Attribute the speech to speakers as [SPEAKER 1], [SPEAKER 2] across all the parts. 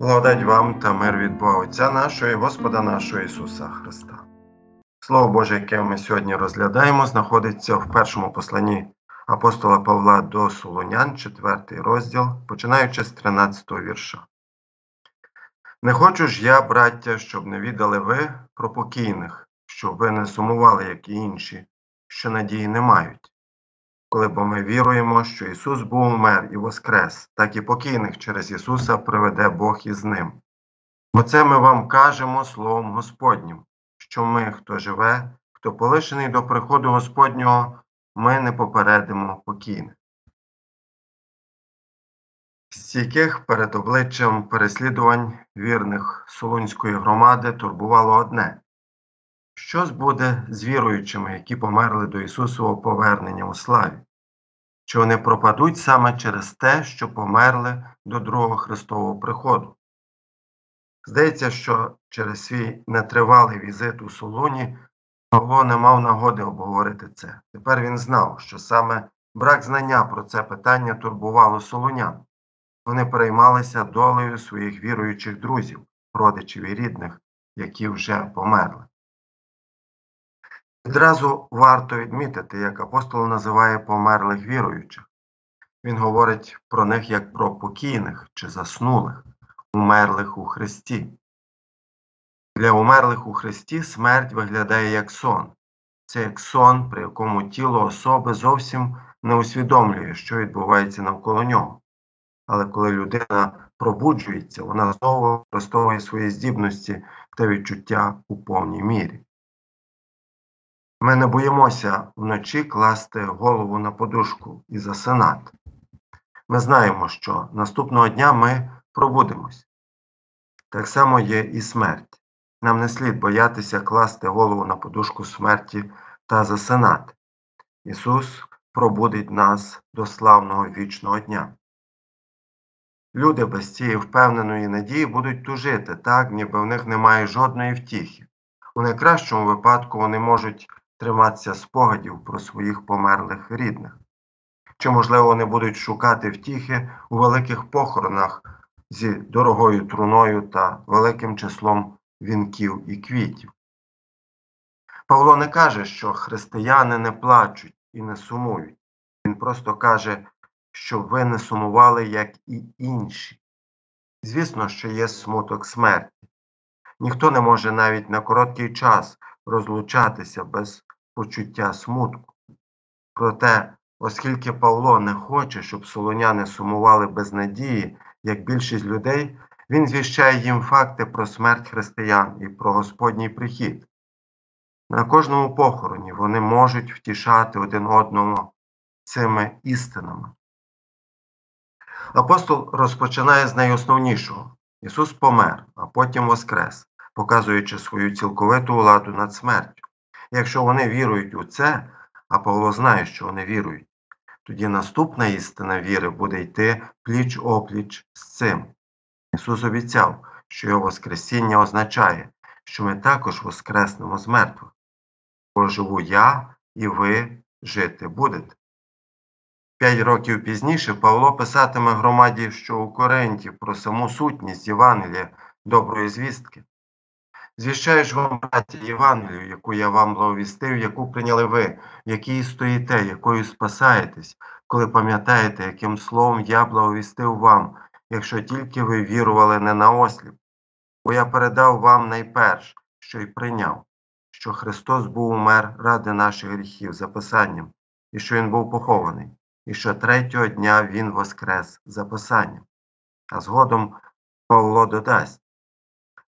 [SPEAKER 1] Благодать вам та мир від Бога Отця нашого і Господа нашого Ісуса Христа. Слово Боже, яке ми сьогодні розглядаємо, знаходиться в першому посланні апостола Павла до Солонян, 4 розділ, починаючи з 13 вірша. Не хочу ж я, браття, щоб не віддали ви про покійних, щоб ви не сумували, як і інші, що надії не мають. Коли бо ми віруємо, що Ісус був умер і воскрес, так і покійних через Ісуса приведе Бог із ним. Оце ми вам кажемо Словом Господнім, що ми, хто живе, хто полишений до приходу Господнього, ми не попередимо покійних. Стійких перед обличчям переслідувань вірних Солунської громади турбувало одне що буде з віруючими, які померли до Ісусового повернення у славі? Чи вони пропадуть саме через те, що померли до другого Христового приходу? Здається, що через свій нетривалий візит у Солуні Павло не мав нагоди обговорити це. Тепер він знав, що саме брак знання про це питання турбувало солунян. Вони переймалися долею своїх віруючих друзів, родичів і рідних, які вже померли. Відразу варто відмітити, як апостол називає померлих віруючих. Він говорить про них як про покійних чи заснулих, умерлих у Христі. Для умерлих у Христі смерть виглядає як сон. Це як сон, при якому тіло особи зовсім не усвідомлює, що відбувається навколо нього. Але коли людина пробуджується, вона знову використовує свої здібності та відчуття у повній мірі. Ми не боїмося вночі класти голову на подушку і засинати. Ми знаємо, що наступного дня ми пробудемось. Так само є і смерть. Нам не слід боятися класти голову на подушку смерті та засинати. Ісус пробудить нас до славного вічного дня. Люди без цієї впевненої надії будуть тужити так, ніби в них немає жодної втіхи. У найкращому випадку вони можуть триматися спогадів про своїх померлих рідних. Чи, можливо, вони будуть шукати втіхи у великих похоронах зі дорогою труною та великим числом вінків і квітів. Павло не каже, що християни не плачуть і не сумують. Він просто каже, що ви не сумували, як і інші. Звісно, що є смуток смерті. Ніхто не може навіть на короткий час розлучатися без почуття смутку. Проте, оскільки Павло не хоче, щоб солоняни сумували без надії, як більшість людей, він звіщає їм факти про смерть християн і про Господній прихід. На кожному похороні вони можуть втішати один одному цими істинами. Апостол розпочинає з найосновнішого Ісус помер, а потім воскрес, показуючи свою цілковиту владу над смертю. Якщо вони вірують у це, а Павло знає, що вони вірують, тоді наступна істина віри буде йти пліч опліч з цим. Ісус обіцяв, що Його Воскресіння означає, що ми також воскреснемо з мертвих. Бо живу я і ви жити будете. П'ять років пізніше Павло писатиме громаді, що у Коринті про саму сутність Євангелія доброї звістки. Звіщаю ж вам, браті, Євангелію, яку я вам благовістив, яку прийняли ви, в якій стоїте, якою спасаєтесь, коли пам'ятаєте, яким словом я благовістив вам, якщо тільки ви вірували не на осліп. Бо я передав вам найперш, що й прийняв, що Христос був умер ради наших гріхів за Писанням, і що Він був похований, і що третього дня Він воскрес за Писанням. А згодом Павло додасть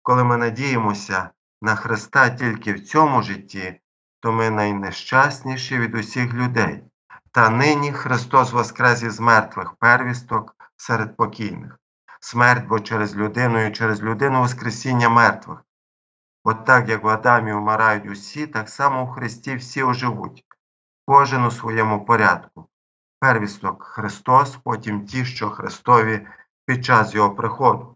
[SPEAKER 1] коли ми надіємося на Христа тільки в цьому житті, то ми найнещасніші від усіх людей. Та нині Христос воскрес із мертвих первісток серед покійних, смерть бо через людину і через людину Воскресіння мертвих. От так, як в Адамі вмирають усі, так само у Христі всі оживуть, кожен у своєму порядку. Первісток Христос, потім ті, що Христові під час Його приходу.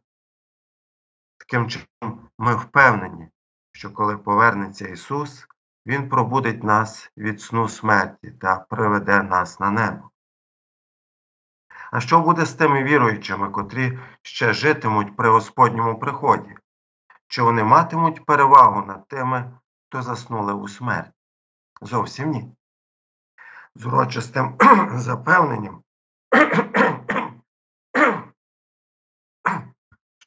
[SPEAKER 1] Таким чином, ми впевнені, що коли повернеться Ісус, Він пробудить нас від сну смерті та приведе нас на небо. А що буде з тими віруючими, котрі ще житимуть при Господньому приході? Чи вони матимуть перевагу над тими, хто заснули у смерть? Зовсім ні. З урочистим запевненням,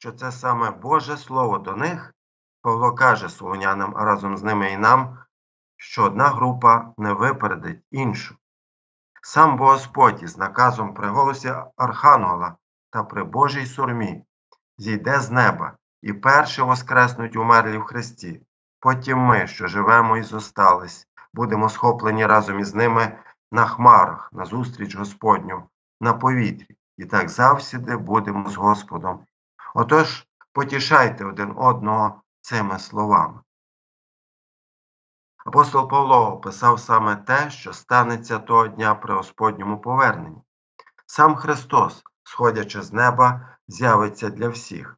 [SPEAKER 1] що це саме Боже Слово до них, Павло каже солонянам, а разом з ними і нам, що одна група не випередить іншу. Сам Господь із наказом при голосі Архангела та при Божій сурмі зійде з неба і перше воскреснуть умерлі в Христі. Потім ми, що живемо і зостались, будемо схоплені разом із ними на хмарах, на зустріч Господню, на повітрі, і так завсіди будемо з Господом. Отож, потішайте один одного цими словами. Апостол Павло описав саме те, що станеться того дня при Господньому поверненні. Сам Христос, сходячи з неба, з'явиться для всіх.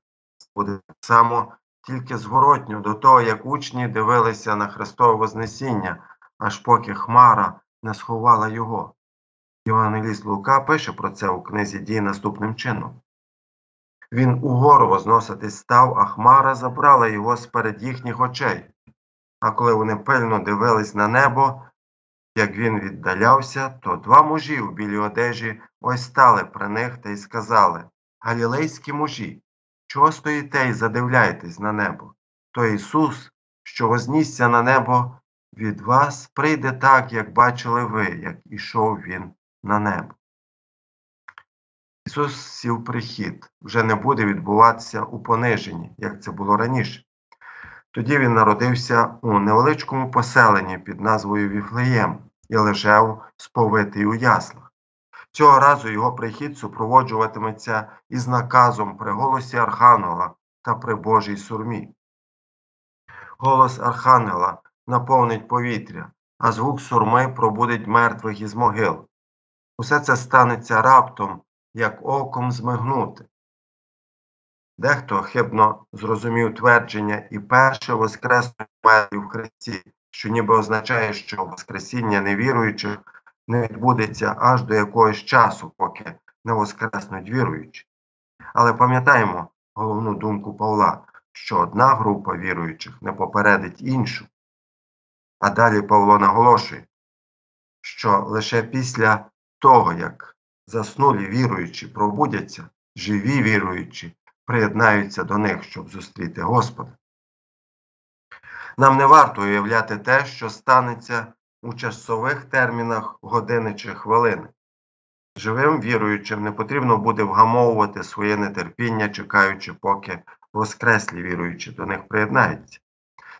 [SPEAKER 1] Буде так само тільки зворотньо до того, як учні дивилися на Христове Вознесіння, аж поки Хмара не сховала його. Євангеліст Лука пише про це у книзі дій наступним чином. Він угору возноситись став, а Хмара забрала його з перед їхніх очей. А коли вони пильно дивились на небо, як він віддалявся, то два мужі у білій одежі ось стали при них та й сказали Галілейські мужі, чого стоїте і задивляєтесь на небо? То Ісус, що вознісся на небо, від вас прийде так, як бачили ви, як ішов Він на небо. Ісус сів прихід, вже не буде відбуватися у пониженні, як це було раніше. Тоді він народився у невеличкому поселенні під назвою Віфлеєм і лежав сповитий у яслах. Цього разу його прихід супроводжуватиметься із наказом при голосі Архангела та при Божій сурмі. Голос Архангела наповнить повітря, а звук сурми пробудить мертвих із могил. Усе це станеться раптом, як оком змигнути. Дехто хибно зрозумів твердження і перше воскреснуть мертві в Христі, що ніби означає, що Воскресіння невіруючих не відбудеться аж до якогось часу, поки не воскреснуть віруючі. Але пам'ятаємо головну думку Павла, що одна група віруючих не попередить іншу. А далі Павло наголошує, що лише після того, як заснулі віруючі пробудяться, живі віруючі приєднаються до них, щоб зустріти Господа. Нам не варто уявляти те, що станеться у часових термінах години чи хвилини. Живим віруючим не потрібно буде вгамовувати своє нетерпіння, чекаючи, поки воскреслі віруючі до них приєднаються.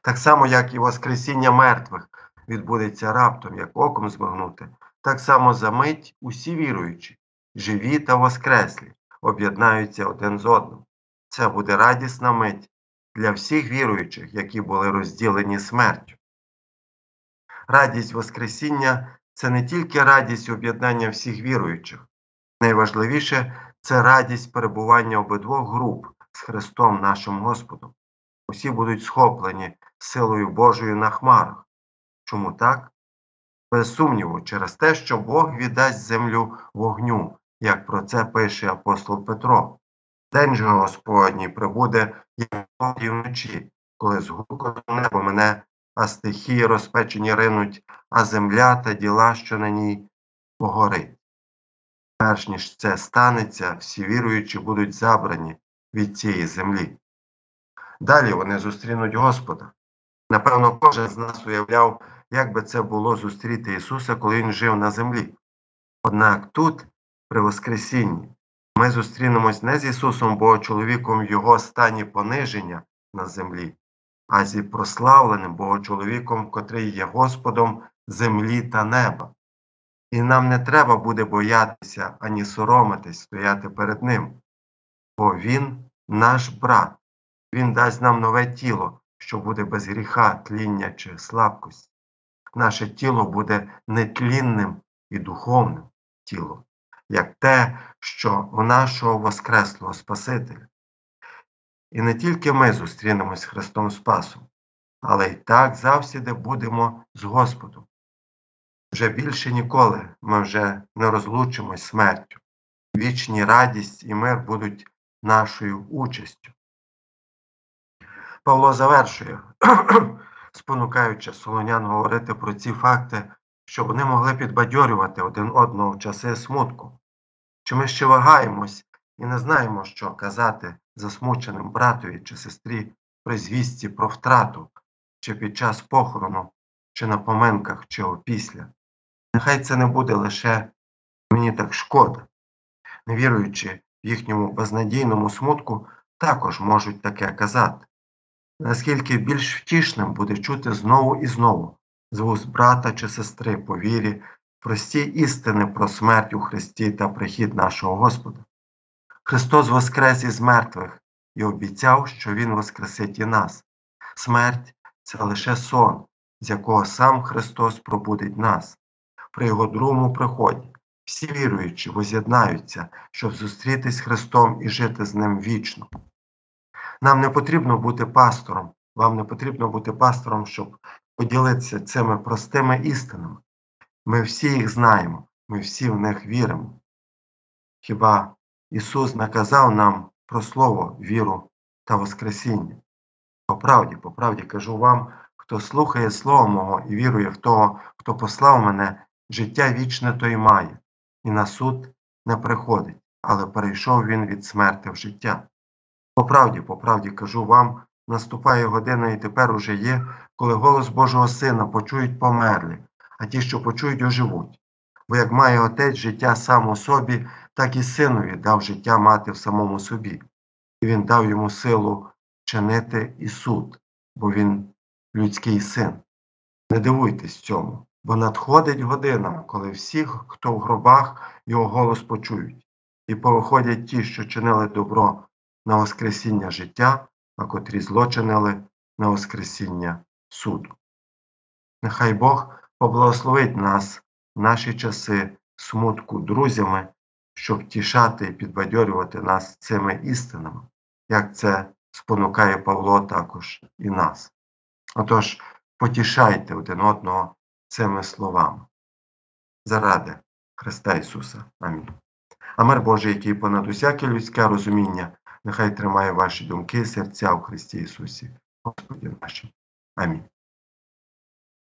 [SPEAKER 1] Так само, як і Воскресіння мертвих відбудеться раптом, як оком змигнути, так само за мить усі віруючі, живі та воскреслі, об'єднаються один з одним. Це буде радісна мить для всіх віруючих, які були розділені смертю. Радість Воскресіння це не тільки радість об'єднання всіх віруючих, найважливіше це радість перебування обидвох груп з Христом нашим Господом. Усі будуть схоплені силою Божою на хмарах. Чому так? Без сумніву, через те, що Бог віддасть землю вогню, як про це пише апостол Петро. День же Господній прибуде як вночі, коли з гукотом небо мене, а стихії розпечені ринуть, а земля та діла, що на ній погорить. Перш ніж це станеться, всі віруючі будуть забрані від цієї землі. Далі вони зустрінуть Господа. Напевно, кожен з нас уявляв, як би це було зустріти Ісуса, коли Він жив на землі. Однак тут, при Воскресінні, ми зустрінемось не з Ісусом Богочоловіком в Його стані пониження на землі, а зі прославленим Богочоловіком, котрий є Господом землі та неба. І нам не треба буде боятися ані соромитись стояти перед Ним, бо Він наш брат, Він дасть нам нове тіло, що буде без гріха, тління чи слабкості. Наше тіло буде нетлінним і духовним тілом як те, що у нашого Воскреслого Спасителя. І не тільки ми зустрінемось з Христом Спасом, але й так завсіди будемо з Господом. Вже більше ніколи ми вже не розлучимось смертю, вічні радість і мир будуть нашою участю. Павло завершує, спонукаючи солонян говорити про ці факти, щоб вони могли підбадьорювати один одного в часи смутку. Чи ми ще вагаємось і не знаємо, що казати засмученим братові чи сестрі при звістці про втрату, чи під час похорону, чи на поминках, чи опісля. Нехай це не буде лише мені так шкода. Не віруючи в їхньому безнадійному смутку, також можуть таке казати. Наскільки більш втішним буде чути знову і знову з вуст брата чи сестри по вірі, прості істини про смерть у Христі та прихід нашого Господа. Христос воскрес із мертвих і обіцяв, що Він воскресить і нас. Смерть це лише сон, з якого сам Христос пробудить нас. При Його другому приході всі віруючі воз'єднаються, щоб зустрітись з Христом і жити з Ним вічно. Нам не потрібно бути пастором, вам не потрібно бути пастором, щоб поділитися цими простими істинами. Ми всі їх знаємо, ми всі в них віримо. Хіба Ісус наказав нам про Слово, віру та Воскресіння? По правді, по правді кажу вам, хто слухає Слово Мого і вірує в того, хто послав мене, життя вічне той має, і на суд не приходить, але перейшов він від смерти в життя. По правді, по правді кажу вам, наступає година і тепер уже є, коли голос Божого Сина почують померлі, а ті, що почують, оживуть. Бо як має отець життя сам у собі, так і синові дав життя мати в самому собі, і він дав йому силу чинити і суд, бо він людський син. Не дивуйтесь цьому, бо надходить година, коли всі, хто в гробах, його голос почують, і повиходять ті, що чинили добро на Воскресіння життя, а котрі злочинили на Воскресіння суду. Нехай Бог поблагословить нас в наші часи смутку друзями, щоб тішати і підбадьорювати нас цими істинами, як це спонукає Павло також і нас. Отож, потішайте один одного цими словами. Заради Христа Ісуса. Амінь. А мир Божий, який понад усяке людське розуміння, нехай тримає ваші думки і серця у Христі Ісусі, Господі нашим. Амінь.